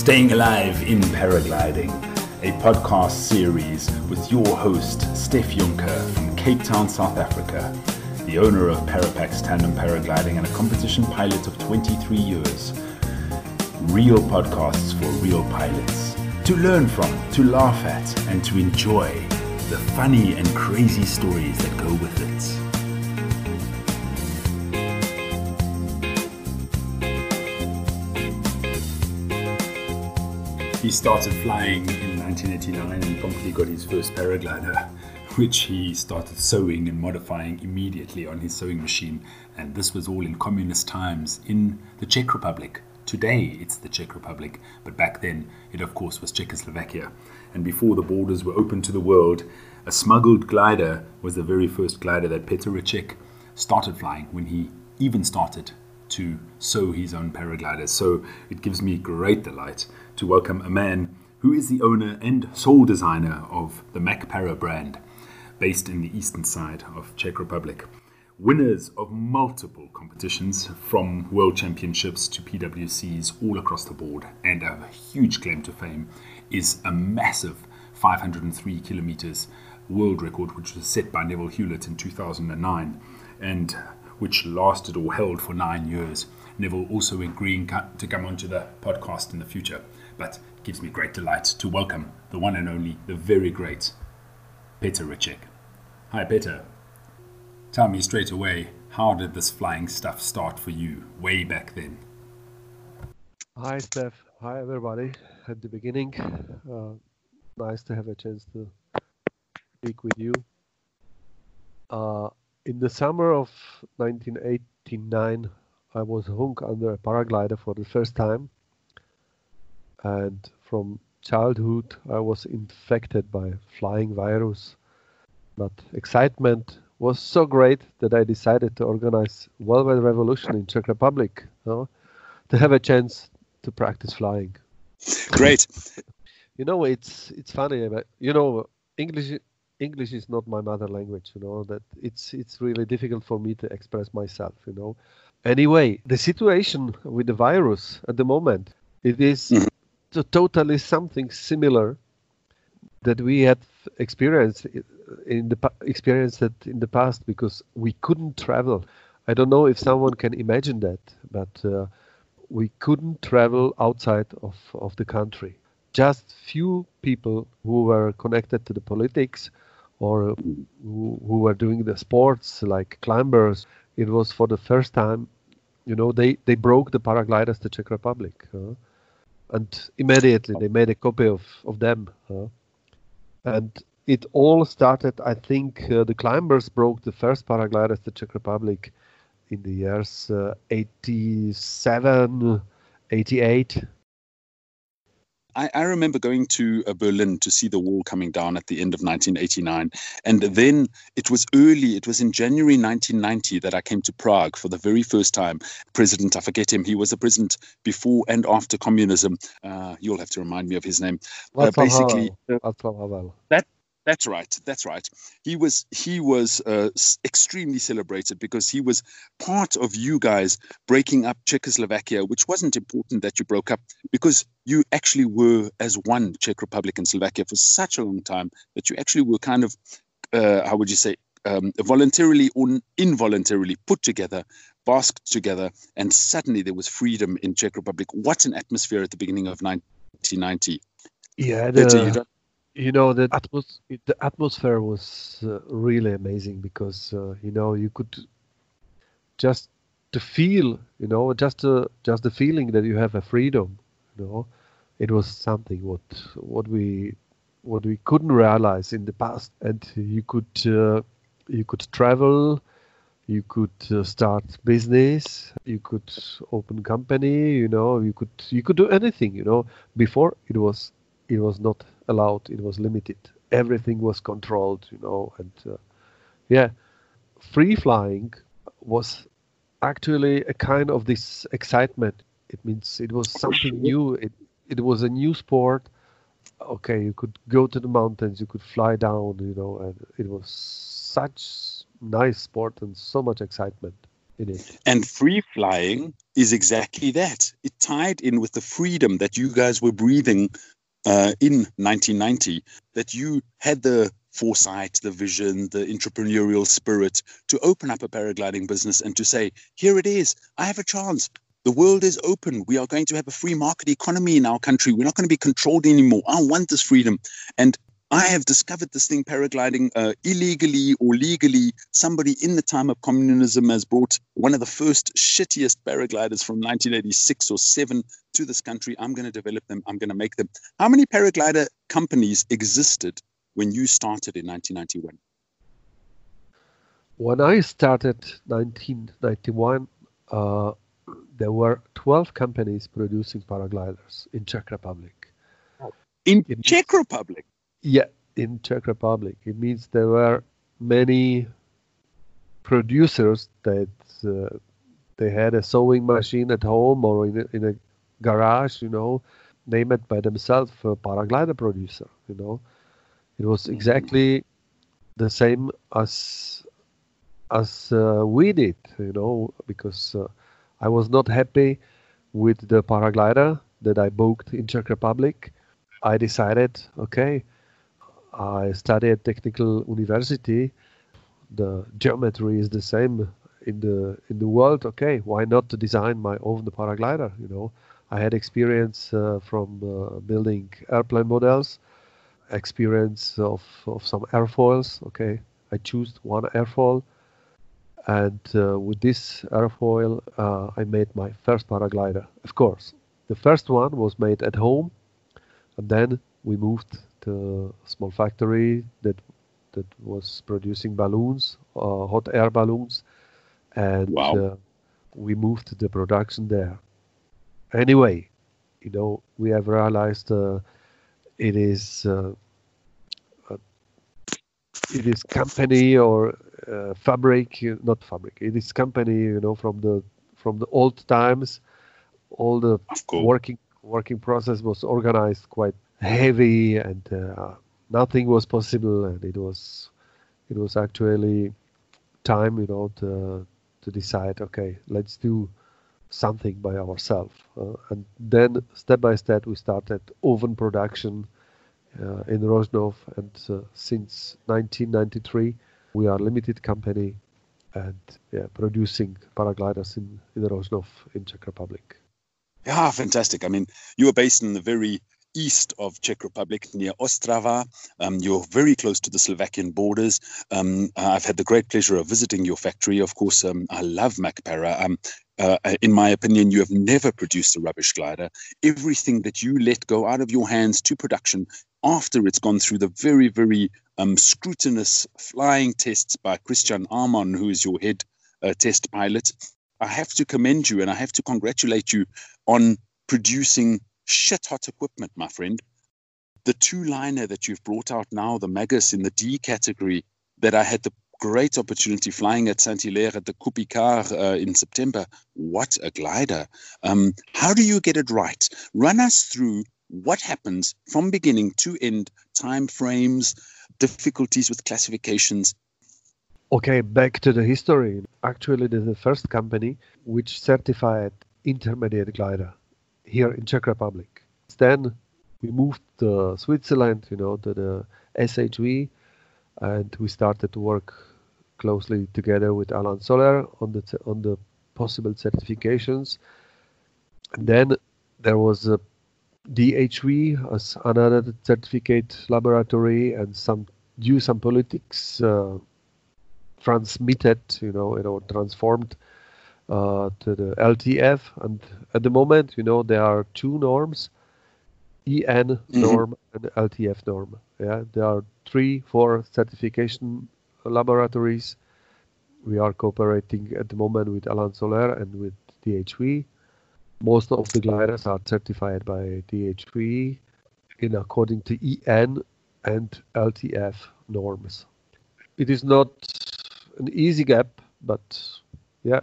Staying Alive in Paragliding, a podcast series with your host, Steph Juncker from Cape Town, South Africa, the owner of Parapax Tandem Paragliding and a competition pilot of 23 years. Real podcasts for real pilots. To learn from, to laugh at, and to enjoy the funny and crazy stories that go with it. He started flying in 1989 and promptly got his first paraglider, which he started sewing and modifying immediately on his sewing machine. And this was all in communist times in the Czech Republic. Today it's the Czech Republic, but back then it, of course, was Czechoslovakia. And before the borders were open to the world, a smuggled glider was the very first glider that Petr Reček started flying when he even started to sew his own paragliders. So it gives me great delight to welcome a man who is the owner and sole designer of the Mac Para brand, based in the eastern side of Czech Republic. Winners of multiple competitions, from world championships to PWCs all across the board, and a huge claim to fame is a massive 503 kilometers world record, which was set by Nevil Hulett in 2009, and which lasted or held for nine years. Nevil also agreeing to come onto the podcast in the future. But it gives me great delight to welcome the one and only, the very great Peter Reček. Hi, Peter. Tell me straight away, how did this flying stuff start for you way back then? Hi, Steph. Hi, everybody. At the beginning, uh, nice to have a chance to speak with you. Uh, in the summer of 1989, I was hung under a paraglider for the first time and from childhood I was infected by flying virus. But excitement was so great that I decided to organize Worldwide Revolution in Czech Republic you know, to have a chance to practice flying. Great. you know, it's it's funny, but you know, English English is not my mother language. You know that it's it's really difficult for me to express myself. You know. Anyway, the situation with the virus at the moment it is mm-hmm to totally something similar that we had experienced in the experienced it in the past because we couldn't travel. I don't know if someone can imagine that, but uh, we couldn't travel outside of, of the country. Just few people who were connected to the politics or who, who were doing the sports like climbers. It was for the first time, you know, they, they broke the paragliders to Czech Republic. Uh, and immediately they made a copy of of them. And it all started. I think uh, the climbers broke the first paragliders the Czech Republic in the years uh, 87, 88. I, I, remember going to uh, Berlin to see the wall coming down at the end of 1989. And then it was early, it was in January 1990 that I came to Prague for the very first time. President, I forget him, he was a president before and after communism. Uh, you'll have to remind me of his name. Uh, basically, that that's right. That's right. He was he was uh, extremely celebrated because he was part of you guys breaking up Czechoslovakia, which wasn't important that you broke up because you actually were as one Czech Republic and Slovakia for such a long time that you actually were kind of uh, how would you say um, voluntarily or involuntarily put together, basked together, and suddenly there was freedom in Czech Republic. What an atmosphere at the beginning of 1990. Yeah, the, you know the atmos- the atmosphere was uh, really amazing because uh, you know you could just to feel you know just uh, just the feeling that you have a freedom you know. It was something what what we what we couldn't realize in the past. And you could uh, you could travel you could uh, start business you could open company you know you could you could do anything you know. Before it was it was not allowed it was limited. Everything was controlled you know and uh, yeah. Free flying was actually a kind of this excitement. It means it was something new. It, it was a new sport. Okay you could go to the mountains you could fly down you know and it was such nice sport and so much excitement in it. And free flying is exactly that. It tied in with the freedom that you guys were breathing uh, in 1990, that you had the foresight, the vision, the entrepreneurial spirit to open up a paragliding business and to say, here it is, I have a chance. The world is open. We are going to have a free market economy in our country. We're not going to be controlled anymore. I want this freedom. And I have discovered this thing paragliding uh, illegally or legally. Somebody in the time of communism has brought one of the first shittiest paragliders from 1986 or 7 to this country. I'm going to develop them. I'm going to make them. How many paraglider companies existed when you started in 1991? When I started 1991, uh, there were 12 companies producing paragliders in Czech Republic. In, in Czech Republic? Yeah, in Czech Republic. It means there were many producers that uh, they had a sewing machine at home or in a, in a garage, you know, name it by themselves a paraglider producer, you know. It was exactly the same as as uh, we did, you know, because uh, I was not happy with the paraglider that I booked in Czech Republic. I decided, okay, I studied at technical university. The geometry is the same in the in the world. Okay, why not design my own paraglider? You know, I had experience uh, from uh, building airplane models, experience of, of some airfoils. Okay, I choose one airfoil, and uh, with this airfoil, uh, I made my first paraglider. Of course, the first one was made at home, and then we moved a small factory that that was producing balloons, uh, hot air balloons, and wow. uh, we moved the production there. Anyway, you know, we have realized uh, it is uh, it is company or uh, fabric, not fabric. It is company, you know, from the from the old times. All the working working process was organized quite heavy and uh, nothing was possible and it was it was actually time you know to to decide okay let's do something by ourselves uh, and then step by step we started oven production uh, in Rožnov and uh, since 1993 we are a limited company and yeah, producing paragliders in, in Rožnov in Czech Republic. Yeah, fantastic. I mean, you are based in the very east of Czech Republic near Ostrava. Um, you're very close to the Slovakian borders. Um, I've had the great pleasure of visiting your factory. Of course, um, I love Macpara. Um, uh, in my opinion, you have never produced a rubbish glider. Everything that you let go out of your hands to production after it's gone through the very, very um, scrutinous flying tests by Christian Amon, who is your head uh, test pilot. I have to commend you and I have to congratulate you on producing shit hot equipment, my friend. The two liner that you've brought out now, the Magus in the D category, that I had the great opportunity flying at Saint Hilaire at the Coupe Icare uh, in September. What a glider. Um, how do you get it right? Run us through what happens from beginning to end, time frames, difficulties with classifications. Okay, back to the history. Actually, the first company which certified intermediate glider here in Czech Republic. Then we moved to Switzerland, you know, to the SHV, and we started to work closely together with Alain Zoller on the on the possible certifications. And then there was a DHV as another certificate laboratory, and some due some politics uh, transmitted, you know, you know, transformed uh, to the LTF. And at the moment, you know, there are two norms, EN mm-hmm. norm and LTF norm. Yeah, there are three, four certification laboratories. We are cooperating at the moment with Alain Zoller and with DHV. Most of the gliders are certified by DHV in according to EN and LTF norms. It is not an easy gap, but yeah,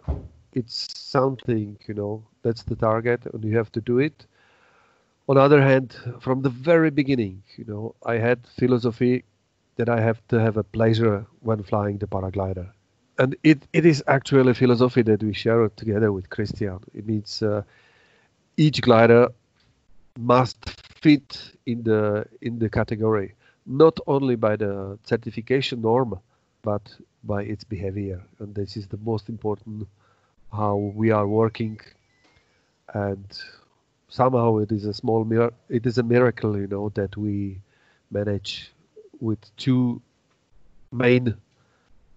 it's something, you know, that's the target and you have to do it. On the other hand, from the very beginning, you know, I had philosophy that I have to have a pleasure when flying the paraglider. and it, it is actually a philosophy that we share together with Christian. It means uh, each glider must fit in the in the category, not only by the certification norm, but by its behavior. And this is the most important how we are working. And somehow it is a small mir- it is a miracle, you know, that we manage with two main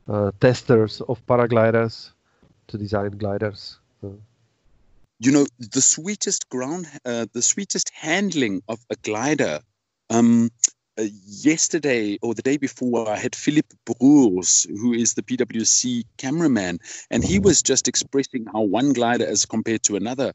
uh, testers of paragliders to design gliders. Uh, you know the sweetest ground uh, the sweetest handling of a glider um, uh, yesterday or the day before i had philip broers who is the pwc cameraman and he was just expressing how one glider as compared to another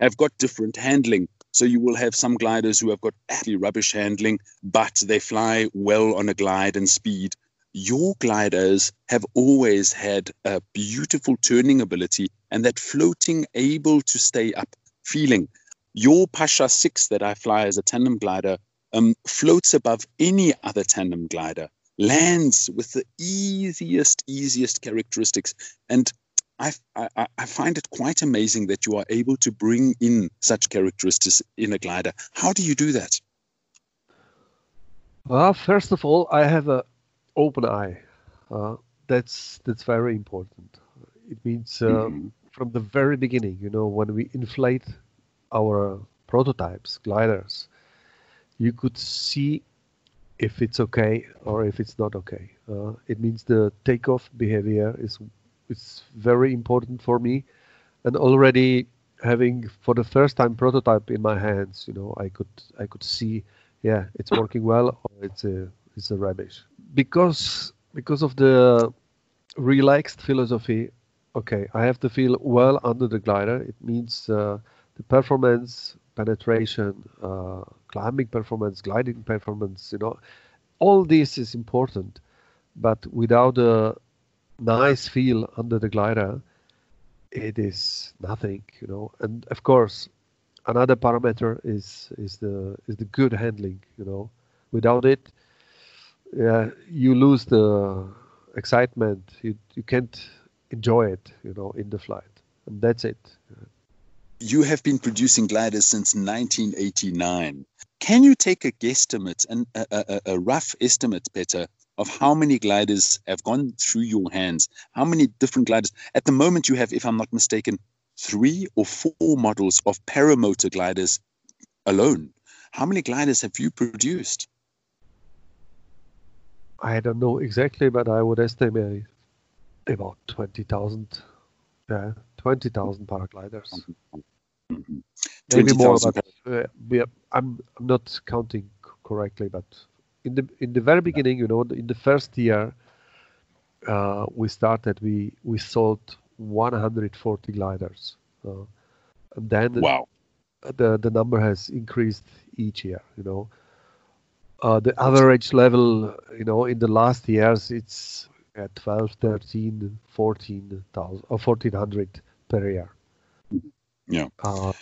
have got different handling. So you will have some gliders who have got absolutely rubbish handling but they fly well on a glide and speed. Your gliders have always had a beautiful turning ability and that floating, able to stay up feeling. Your Pasha 6 that I fly as a tandem glider um, floats above any other tandem glider, lands with the easiest, easiest characteristics. And I, I, I, find it quite amazing that you are able to bring in such characteristics in a glider. How do you do that? Well, first of all, I have a open eye. Uh, that's that's very important. It means uh, mm-hmm. from the very beginning, you know, when we inflate our prototypes, gliders, you could see if it's okay or if it's not okay. Uh, it means the takeoff behavior is is very important for me, and already having for the first time prototype in my hands, you know, I could I could see, yeah, it's working well or it's a it's a rubbish. Because because of the relaxed philosophy okay i have to feel well under the glider. It means uh, the performance penetration uh, climbing performance gliding performance you know all this is important but without a nice feel under the glider it is nothing you know and of course another parameter is is the is the good handling you know without it yeah, you lose the excitement. You you can't enjoy it, you know, in the flight, and that's it. You have been producing gliders since 1989. Can you take a guesstimate and a, a, a rough estimate, Peter, of how many gliders have gone through your hands? How many different gliders? At the moment, you have, if I'm not mistaken, three or four models of paramotor gliders alone. How many gliders have you produced? I don't know exactly, but I would estimate about 20,000. Yeah, 20,000 paragliders. Mm-hmm. Mm-hmm. Maybe more, but uh, yeah, I'm, I'm not counting correctly. But in the in the very beginning, you know, in the first year, uh, we started, we we sold 140 gliders, uh, and then wow. the the number has increased each year. You know, uh, the average level, you know, in the last years, it's at 12, 13, 14,000 or 1400 per year. Yeah. Uh,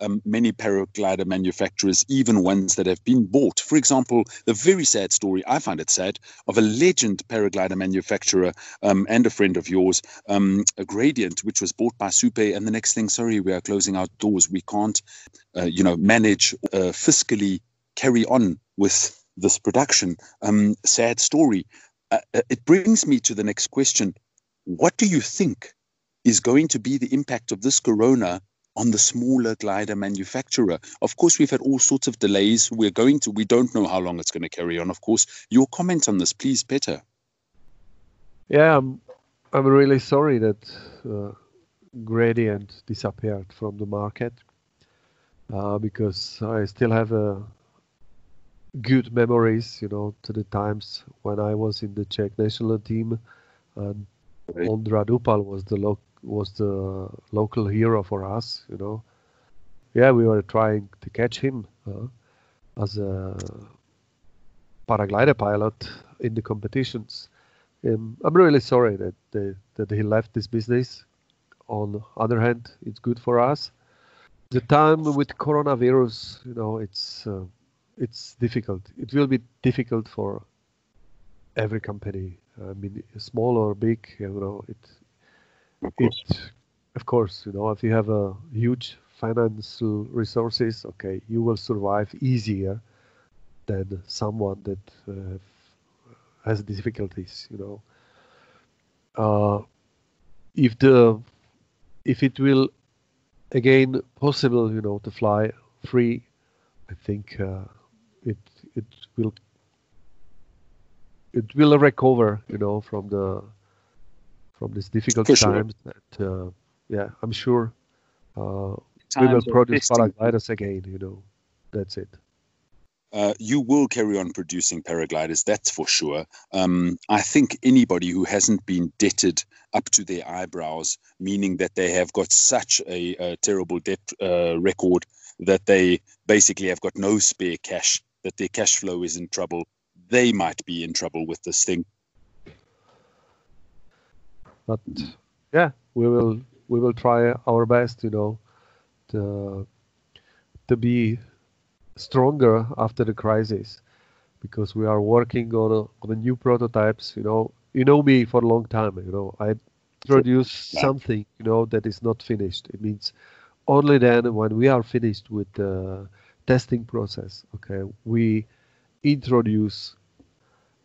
um, many paraglider manufacturers, even ones that have been bought. For example, the very sad story, I find it sad, of a legend paraglider manufacturer um, and a friend of yours, um, a Gradient, which was bought by Supe, and the next thing, sorry, we are closing our doors. We can't, uh, you know, manage uh, fiscally carry on with this production. Um, sad story. Uh, uh, it brings me to the next question. What do you think is going to be the impact of this corona on the smaller glider manufacturer? Of course, we've had all sorts of delays. We're going to, we don't know how long it's going to carry on, of course. Your comment on this, please, Peter. Yeah, I'm, I'm really sorry that uh, Gradient disappeared from the market uh, because I still have a good memories, you know, to the times when I was in the Czech national team, and right. Ondra Dupal was the lo- was the local hero for us, you know. Yeah, we were trying to catch him uh, as a paraglider pilot in the competitions. Um, I'm really sorry that they, that he left this business. On other hand, it's good for us. The time with coronavirus, you know, it's uh, it's difficult. It will be difficult for every company I mean, small or big, you know, it, Of course. it, of course, you know, if you have a huge financial resources, okay, you will survive easier than someone that uh, has difficulties, you know. Uh, if the if it will again possible, you know, to fly free, I think uh, it it will it will recover, you know, from the from these difficult For sure. times. That uh, yeah, I'm sure uh, we will produce paragliders again. You know, that's it. Uh, you will carry on producing paragliders, that's for sure. Um, I think anybody who hasn't been debted up to their eyebrows, meaning that they have got such a, a terrible debt uh, record that they basically have got no spare cash, that their cash flow is in trouble, they might be in trouble with this thing. But yeah, we will we will try our best. You know, to to be stronger after the crisis because we are working on a, on the new prototypes you know you know me for a long time you know i introduce Yeah. something you know that is not finished it means only then when we are finished with the testing process okay we introduce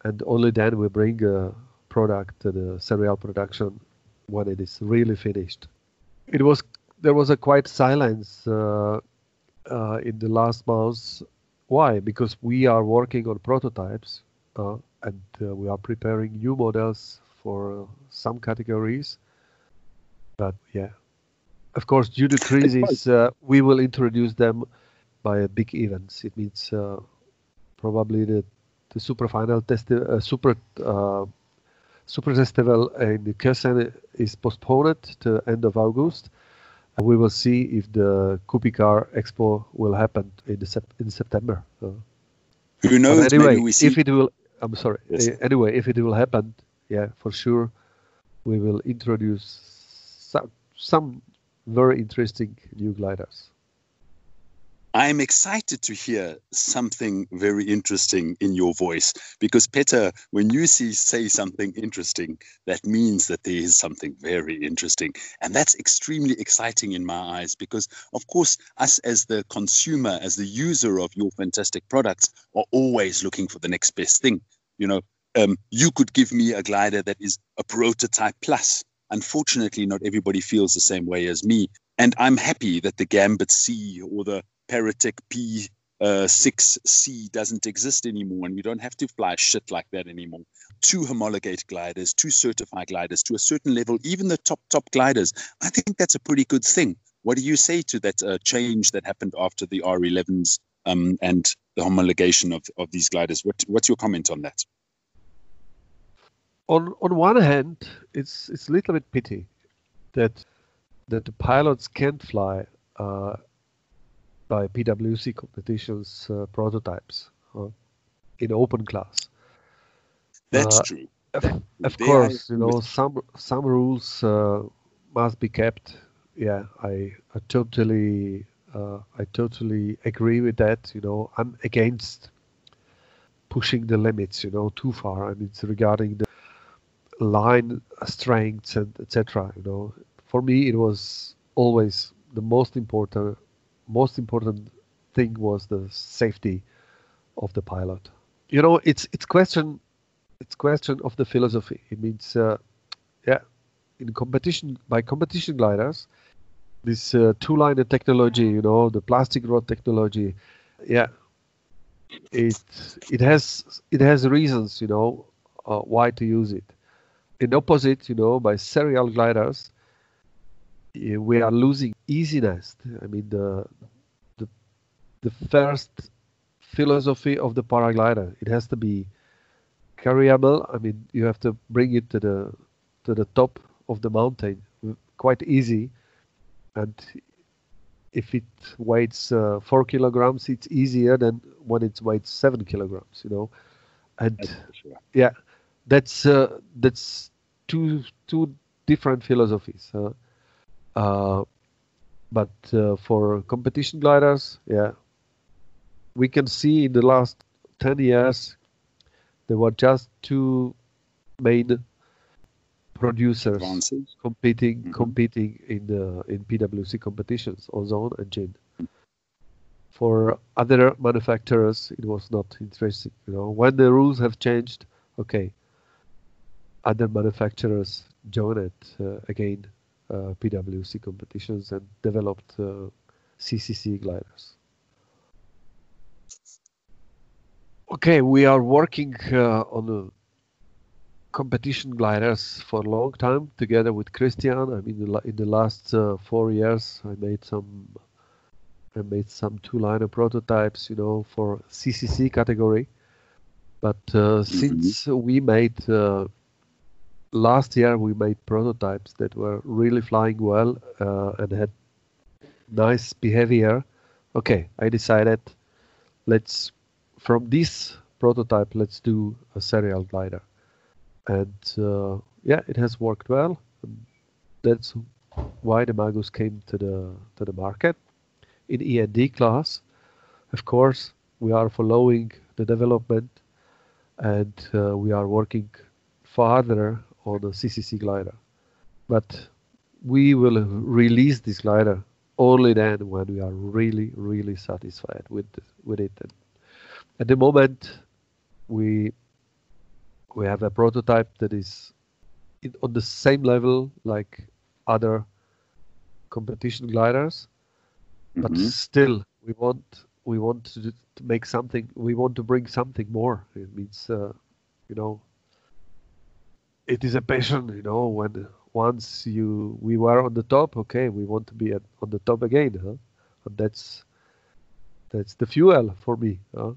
and only then we bring a product the serial production when it is really finished it was there was a quite silence uh, uh, in the last months. Why? Because we are working on prototypes uh, and uh, we are preparing new models for uh, some categories. But yeah, of course, due to crisis, uh, we will introduce them by big events. It means uh, probably the the super final test, uh, super uh, super festival in Kössen is postponed to end of August. We will see if the Coupe Icare Expo will happen in the sep- in September. Who knows? but anyway, maybe we see. if it will, I'm sorry. Yes. Anyway, if it will happen, yeah, for sure, we will introduce some some very interesting new gliders. I'm excited to hear something very interesting in your voice because Peter, when you see say something interesting, that means that there is something very interesting, and that's extremely exciting in my eyes because, of course, us as the consumer, as the user of your fantastic products, are always looking for the next best thing. You know, um, you could give me a glider that is a prototype plus. Unfortunately, not everybody feels the same way as me, and I'm happy that the Gambit C or the Paratech P uh, 6C doesn't exist anymore, and we don't have to fly shit like that anymore. To homologate gliders, to certify gliders to a certain level, even the top top gliders, I think that's a pretty good thing. What do you say to that uh, change that happened after the R11s um, and the homologation of, of these gliders? What, what's your comment on that? On on one hand, it's it's a little bit pity that that the pilots can't fly uh, by PwC competitions uh, prototypes uh, in open class. That's Uh, true. Of, of course, I you know some some rules uh, must be kept. Yeah, I, I totally uh, I totally agree with that. You know, I'm against pushing the limits. You know, too far. I mean, it's regarding the line strengths and etc. You know, for me, it was always the most important most important thing was the safety of the pilot. You know, it's it's question it's question of the philosophy. It means, uh, yeah, in competition by competition gliders, this uh, two-liner technology, you know, the plastic rod technology, yeah, it it has it has reasons, you know, uh, why to use it. In opposite, you know, by serial gliders, we are losing easiness. I mean, the the the first philosophy of the paraglider. It has to be carryable. I mean, you have to bring it to the to the top of the mountain quite easy, and if it weighs uh, four kilograms, it's easier than when it weighs seven kilograms. You know, and That's sure. yeah, that's uh, that's two two different philosophies. Uh, uh, but uh, for competition gliders, yeah, we can see in the last ten years there were just two main producers Advances. competing Mhm. competing in in PwC competitions, Ozone and Gin. For other manufacturers, it was not interesting. You know, when the rules have changed, okay, other manufacturers joined uh, again PwC competitions and developed uh, CCC gliders. Okay, we are working uh, on a competition gliders for a long time together with Christian. I mean, in the, in the last uh, four years, I made some, I made some two-liner prototypes, you know, for CCC category. But uh, since we made uh, last year, we made prototypes that were really flying well uh, and had nice behavior. Okay, I decided let's from this prototype let's do a serial glider and uh, yeah, it has worked well. That's why the Magus came to the to the market in END class. Of course, we are following the development, and uh, we are working further on the CCC glider. But we will release this glider only then when we are really, really satisfied with with it. And at the moment, we we have a prototype that is in, on the same level like other competition gliders but Mhm. still we want we want to, to make something we want to bring something more it means uh, you know it is a passion you know when once you we were on the top okay we want to be at, on the top again huh? and that's that's the fuel for me huh?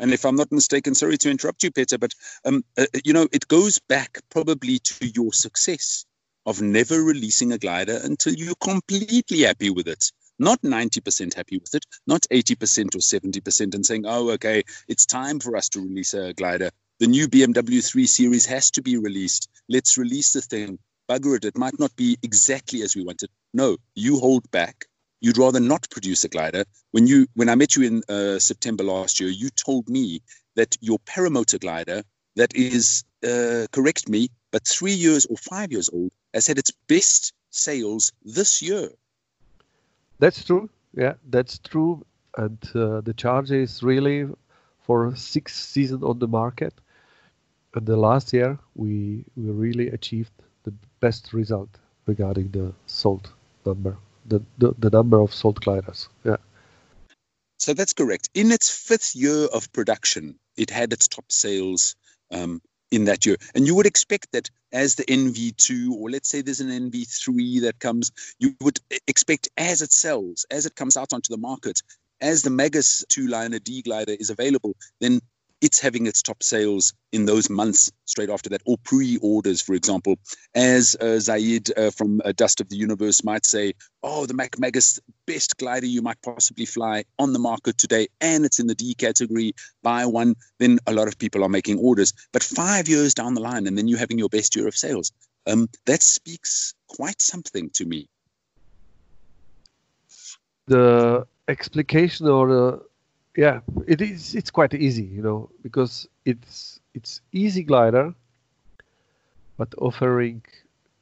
And if I'm not mistaken, sorry to interrupt you, Peter, but um, uh, you know, it goes back probably to your success of never releasing a glider until you're completely happy with it. Not 90% happy with it, not 80% or 70%, and saying, oh, okay, it's time for us to release a glider. The new BMW 3 Series has to be released. Let's release the thing. Bugger it. It might not be exactly as we wanted. No, you hold back. You'd rather not produce a glider. When you when I met you in uh, September last year, you told me that your paramotor glider that is uh, correct me, but three years or five years old has had its best sales this year. That's true. Yeah, that's true. And uh, the charge is really for six season on the market. The last year we we really achieved the best result regarding the sold number, the the, the number of sold gliders. Yeah. So that's correct. In its fifth year of production, it had its top sales um, in that year. And you would expect that as the NV2, or let's say there's an NV3 that comes, you would expect as it sells, as it comes out onto the market, as the Magus two liner D glider is available, then it's having its top sales in those months straight after that, or pre-orders, for example. As uh, Zaid uh, from uh, Dust of the Universe might say, "Oh, the Mac Magus best glider you might possibly fly on the market today, and it's in the D category. Buy one." Then a lot of people are making orders. But five years down the line, and then you're having your best year of sales. Um, that speaks quite something to me. The explication or the yeah, it is. It's quite easy, you know, because it's it's easy glider, but offering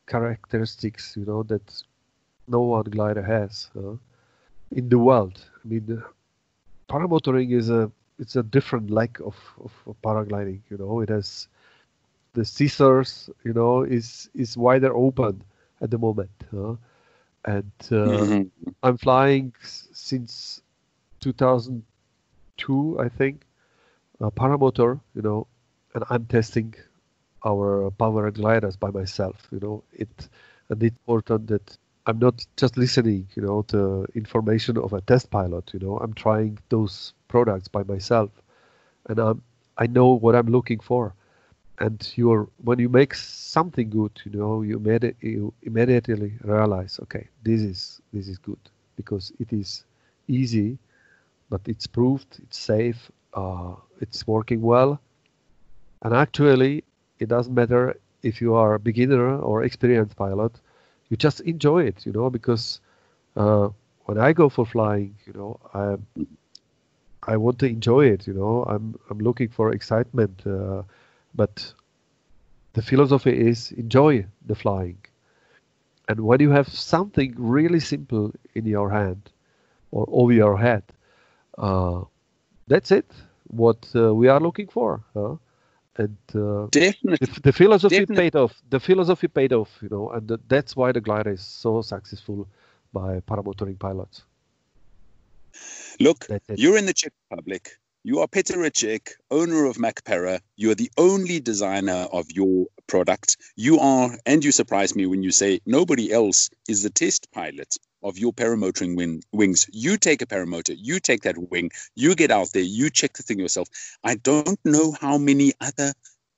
characteristics, you know, that no one glider has in the world. I mean, paramotoring is a it's a different like of, of, paragliding. You know, it has the scissors. You know, is is wider open at the moment, and uh, mm-hmm. I'm flying since 2000 two, I think, uh, a paramotor, you know, and I'm testing our power gliders by myself, you know. It and it's important that I'm not just listening, you know, to information of a test pilot, you know. I'm trying those products by myself, and I'm I know what I'm looking for. And you're when you make something good, you know, you, med- you immediately realize, okay, this is this is good because it is easy but it's proved, it's safe, uh, it's working well. And actually, it doesn't matter if you are a beginner or experienced pilot, you just enjoy it, you know, because uh, when I go for flying, you know, I I want to enjoy it, you know. I'm I'm looking for excitement, uh, but the philosophy is enjoy the flying. And when you have something really simple in your hand or over your head, that's it. What uh, we are looking for. Huh? And uh, definitely, the, the philosophy definitely. paid off. The philosophy paid off, you know, and the, that's why the glider is so successful by paramotoring pilots. Look, you're in the Czech Republic. You are Peter Reček, owner of MacPara. You are the only designer of your product. You are, and you surprise me when you say nobody else is the test pilot of your paramotoring wing, wings. You take a paramotor, you take that wing, you get out there, you check the thing yourself. I don't know how many other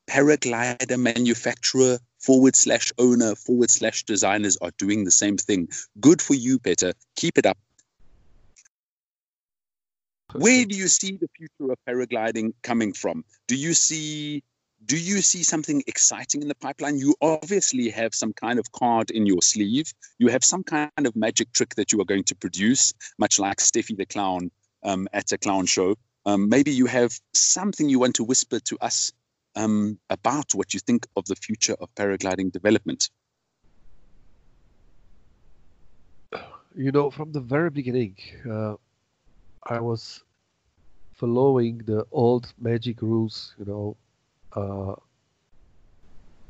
paraglider manufacturer forward slash owner forward slash designers are doing the same thing. Good for you, Peter. Keep it up. Where do you see the future of paragliding coming from? Do you see do you see something exciting in the pipeline? You obviously have some kind of card in your sleeve. You have some kind of magic trick that you are going to produce, much like Steffi the clown um, at a clown show. Um, maybe you have something you want to whisper to us um, about what you think of the future of paragliding development. You know, from the very beginning, uh, I was following the old magic rules, you know, uh,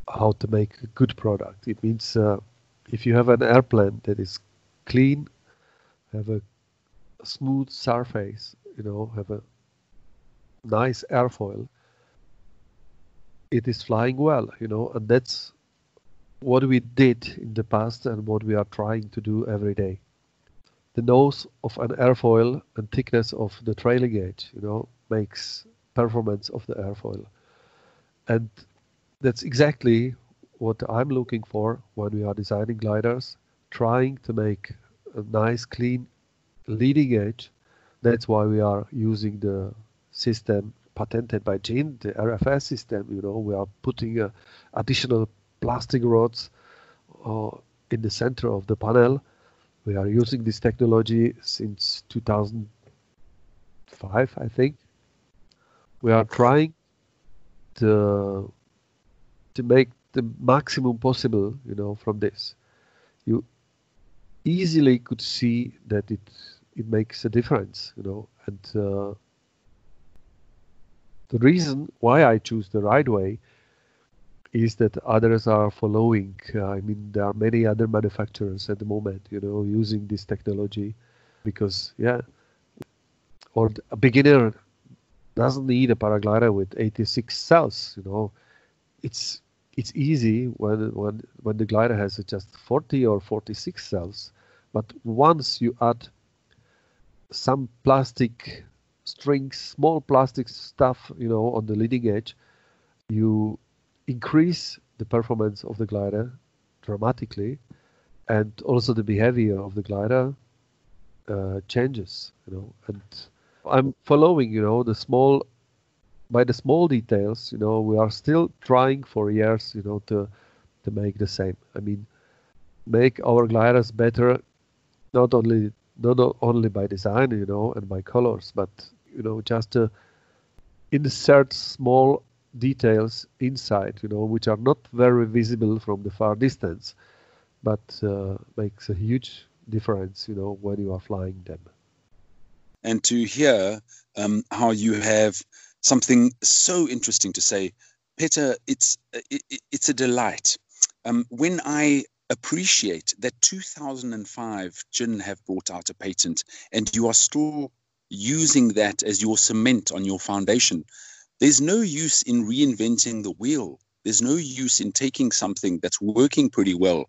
how to make a good product. It means uh, if you have an airplane that is clean, have a smooth surface, you know, have a nice airfoil, it is flying well, you know, and that's what we did in the past and what we are trying to do every day. The nose of an airfoil and thickness of the trailing edge, you know, makes performance of the airfoil. And that's exactly what I'm looking for when we are designing gliders, trying to make a nice, clean leading edge. That's why we are using the system patented by Gin, the RFS system. You know, we are putting uh, additional plastic rods uh, in the center of the panel. We are using this technology since 2005, I think. We are trying to to make the maximum possible, you know, from this. You easily could see that it it makes a difference, you know, and uh, the reason why I choose the right way is that others are following. Uh, I mean, there are many other manufacturers at the moment, you know, using this technology because, yeah, or a beginner doesn't need a paraglider with 86 cells. You know, it's it's easy when when when the glider has just 40 or 46 cells, but once you add some plastic strings, small plastic stuff, you know, on the leading edge, you increase the performance of the glider dramatically, and also the behavior of the glider uh, changes, you know, and I'm following, you know, the small by the small details, you know, we are still trying for years, you know, to to make the same. I mean, make our gliders better, not only not only by design, you know, and by colors, but you know, just to insert small details inside, you know, which are not very visible from the far distance, but uh, makes a huge difference, you know, when you are flying them and to hear um, how you have something so interesting to say. Peter, it's it, it's a delight. Um, when I appreciate that 2005 Gin have brought out a patent and you are still using that as your cement on your foundation, there's no use in reinventing the wheel. There's no use in taking something that's working pretty well.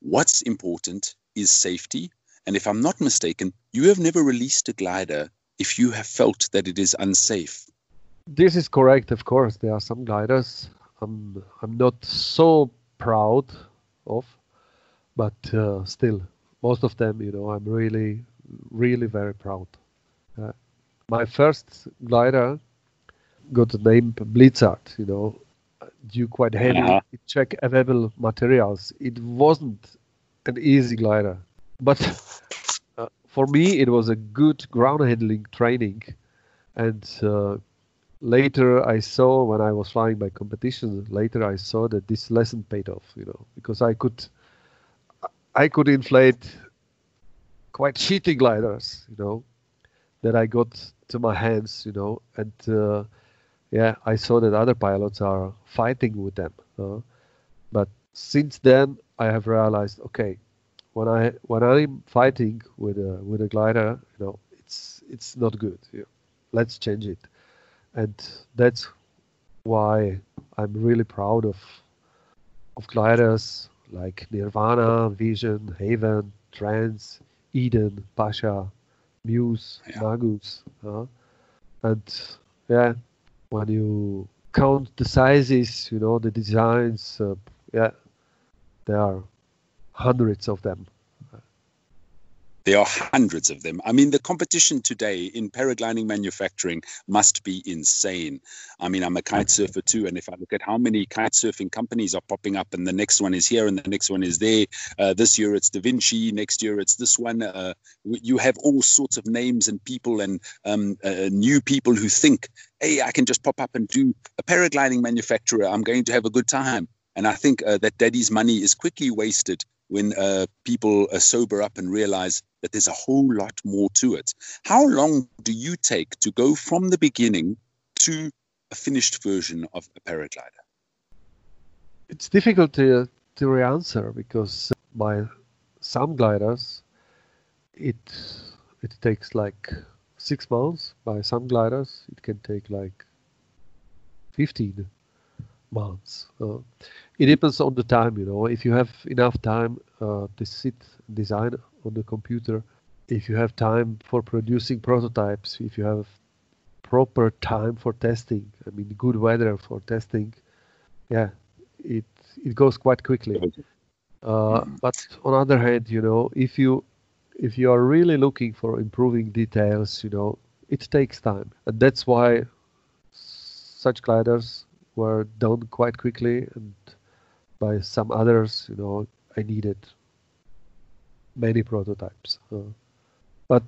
What's important is safety and if I'm not mistaken, you have never released a glider if you have felt that it is unsafe. This is correct, of course. There are some gliders I'm, I'm not so proud of, but uh, still, most of them, you know, I'm really, really very proud. Uh, my first glider got the name Blizzard, you know, due quite heavy. Uh-huh. Check available materials. It wasn't an easy glider but uh, for me, it was a good ground handling training, and uh, later I saw when I was flying by competition. Later I saw that this lesson paid off. You know, because I could I could inflate quite shitty gliders. You know, that I got to my hands. You know, and uh, yeah, I saw that other pilots are fighting with them. But since then, I have realized, okay, when I when I'm fighting with a with a glider, you know, it's it's not good. Yeah. Let's change it, and that's why I'm really proud of of gliders like Nirvana, Vision, Haven, Trance, Eden, Pasha, Muse, yeah. Magus, and yeah, when you count the sizes, you know, the designs, uh, yeah, there are hundreds of them. There are hundreds of them. I mean, the competition today in paragliding manufacturing must be insane. I mean, I'm a kite surfer too, and if I look at how many kite surfing companies are popping up, and the next one is here and the next one is there, uh, this year it's Da Vinci, next year it's this one. Uh, you have all sorts of names and people and um, uh, new people who think, hey, I can just pop up and do a paragliding manufacturer. I'm going to have a good time. And I think uh, that daddy's money is quickly wasted when uh, people uh, sober up and realize that there's a whole lot more to it. How long do you take to go from the beginning to a finished version of a paraglider? It's difficult to, to answer because by some gliders, it it takes like six months. By some gliders, it can take like 15 months. It depends on the time, you know. If you have enough time uh, to sit design on the computer, if you have time for producing prototypes, if you have proper time for testing, I mean, good weather for testing, yeah, it it goes quite quickly. Uh, but on the other hand, you know, if you if you are really looking for improving details, you know, it takes time, and that's why such gliders were done quite quickly, and by some others, you know, I needed many prototypes. Uh, but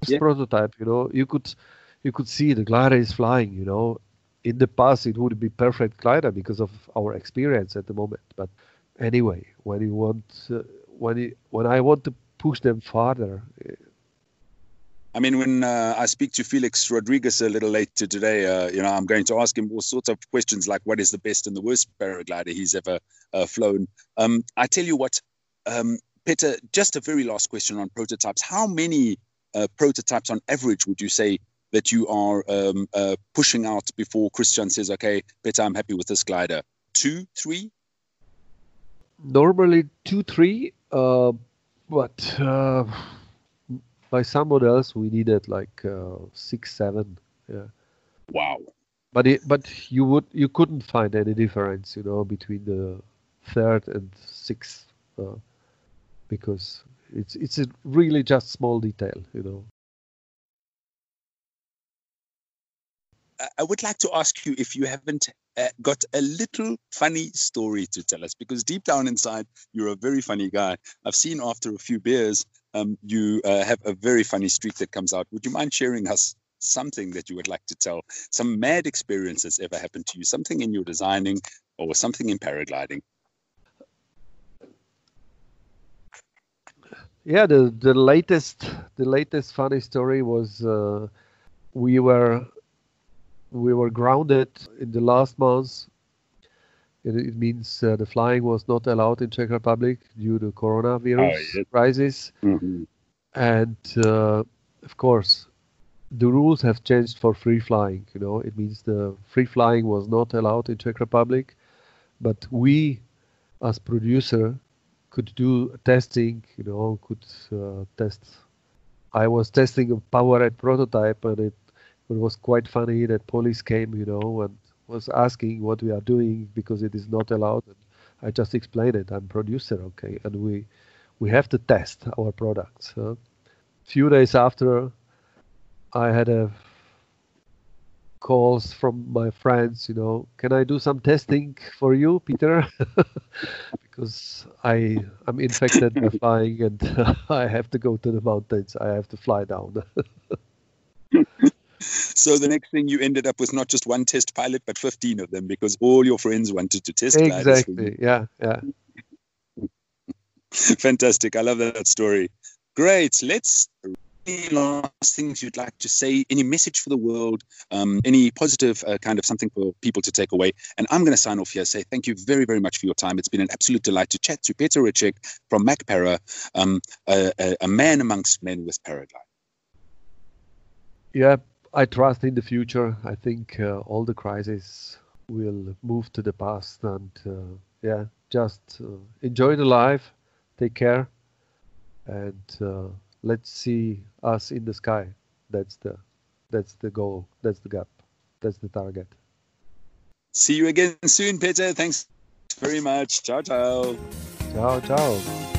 this yeah. prototype, you know, you could you could see the glider is flying. You know, in the past it would be perfect glider because of our experience at the moment. But anyway, when you want uh, when you, when I want to push them farther, I mean, when uh, I speak to Felix Rodriguez a little later today, uh, you know, I'm going to ask him all sorts of questions like what is the best and the worst paraglider he's ever uh, flown. Um, I tell you what, um, Peter, just a very last question on prototypes. How many uh, prototypes on average would you say that you are um, uh, pushing out before Christian says, okay, Peter, I'm happy with this glider? Two, three? Normally two, three, uh, but by someone else we needed like uh, six seven yeah. Wow. But it, but you would you couldn't find any difference you know between the third and sixth uh, because it's it's a really just small detail you know. I would like to ask you if you haven't uh, got a little funny story to tell us, because deep down inside, you're a very funny guy. I've seen after a few beers um, you uh, have a very funny streak that comes out. Would you mind sharing us something that you would like to tell? Some mad experience that's ever happened to you, something in your designing or something in paragliding? Yeah, the, the latest the latest funny story was uh, we were we were grounded in the last months it, it means uh, the flying was not allowed in Czech Republic due to coronavirus oh, crisis. Mm-hmm. And uh, of course, the rules have changed for free flying. You know, it means the free flying was not allowed in Czech Republic, but we, as producer, could do testing. You know, could uh, test. I was testing a powered prototype, and it, it was quite funny that police came. You know, and was asking what we are doing because it is not allowed. And I just explained it. I'm producer, okay, and we we have to test our products. A few days after, I had a calls from my friends. You know, can I do some testing for you, Peter? because I I'm infected by flying and I have to go to the mountains. I have to fly down. So the next thing you ended up with not just one test pilot, but 15 of them because all your friends wanted to test Exactly. Yeah. Yeah. Fantastic. I love that story. Great. Let's any last things you'd like to say? Any message for the world? Um, any positive uh, kind of something for people to take away? And I'm going to sign off here. Say thank you very, very much for your time. It's been an absolute delight to chat to Peter Reček from MacPara, um, a, a, a, man amongst men with paraglide. Yeah, I trust in the future. I think uh, all the crises will move to the past, and uh, yeah, just uh, enjoy the life, take care, and uh, let's see us in the sky. That's the that's the goal. That's the gap. That's the target. See you again soon, Peter. Thanks very much. Ciao, ciao. Ciao, ciao.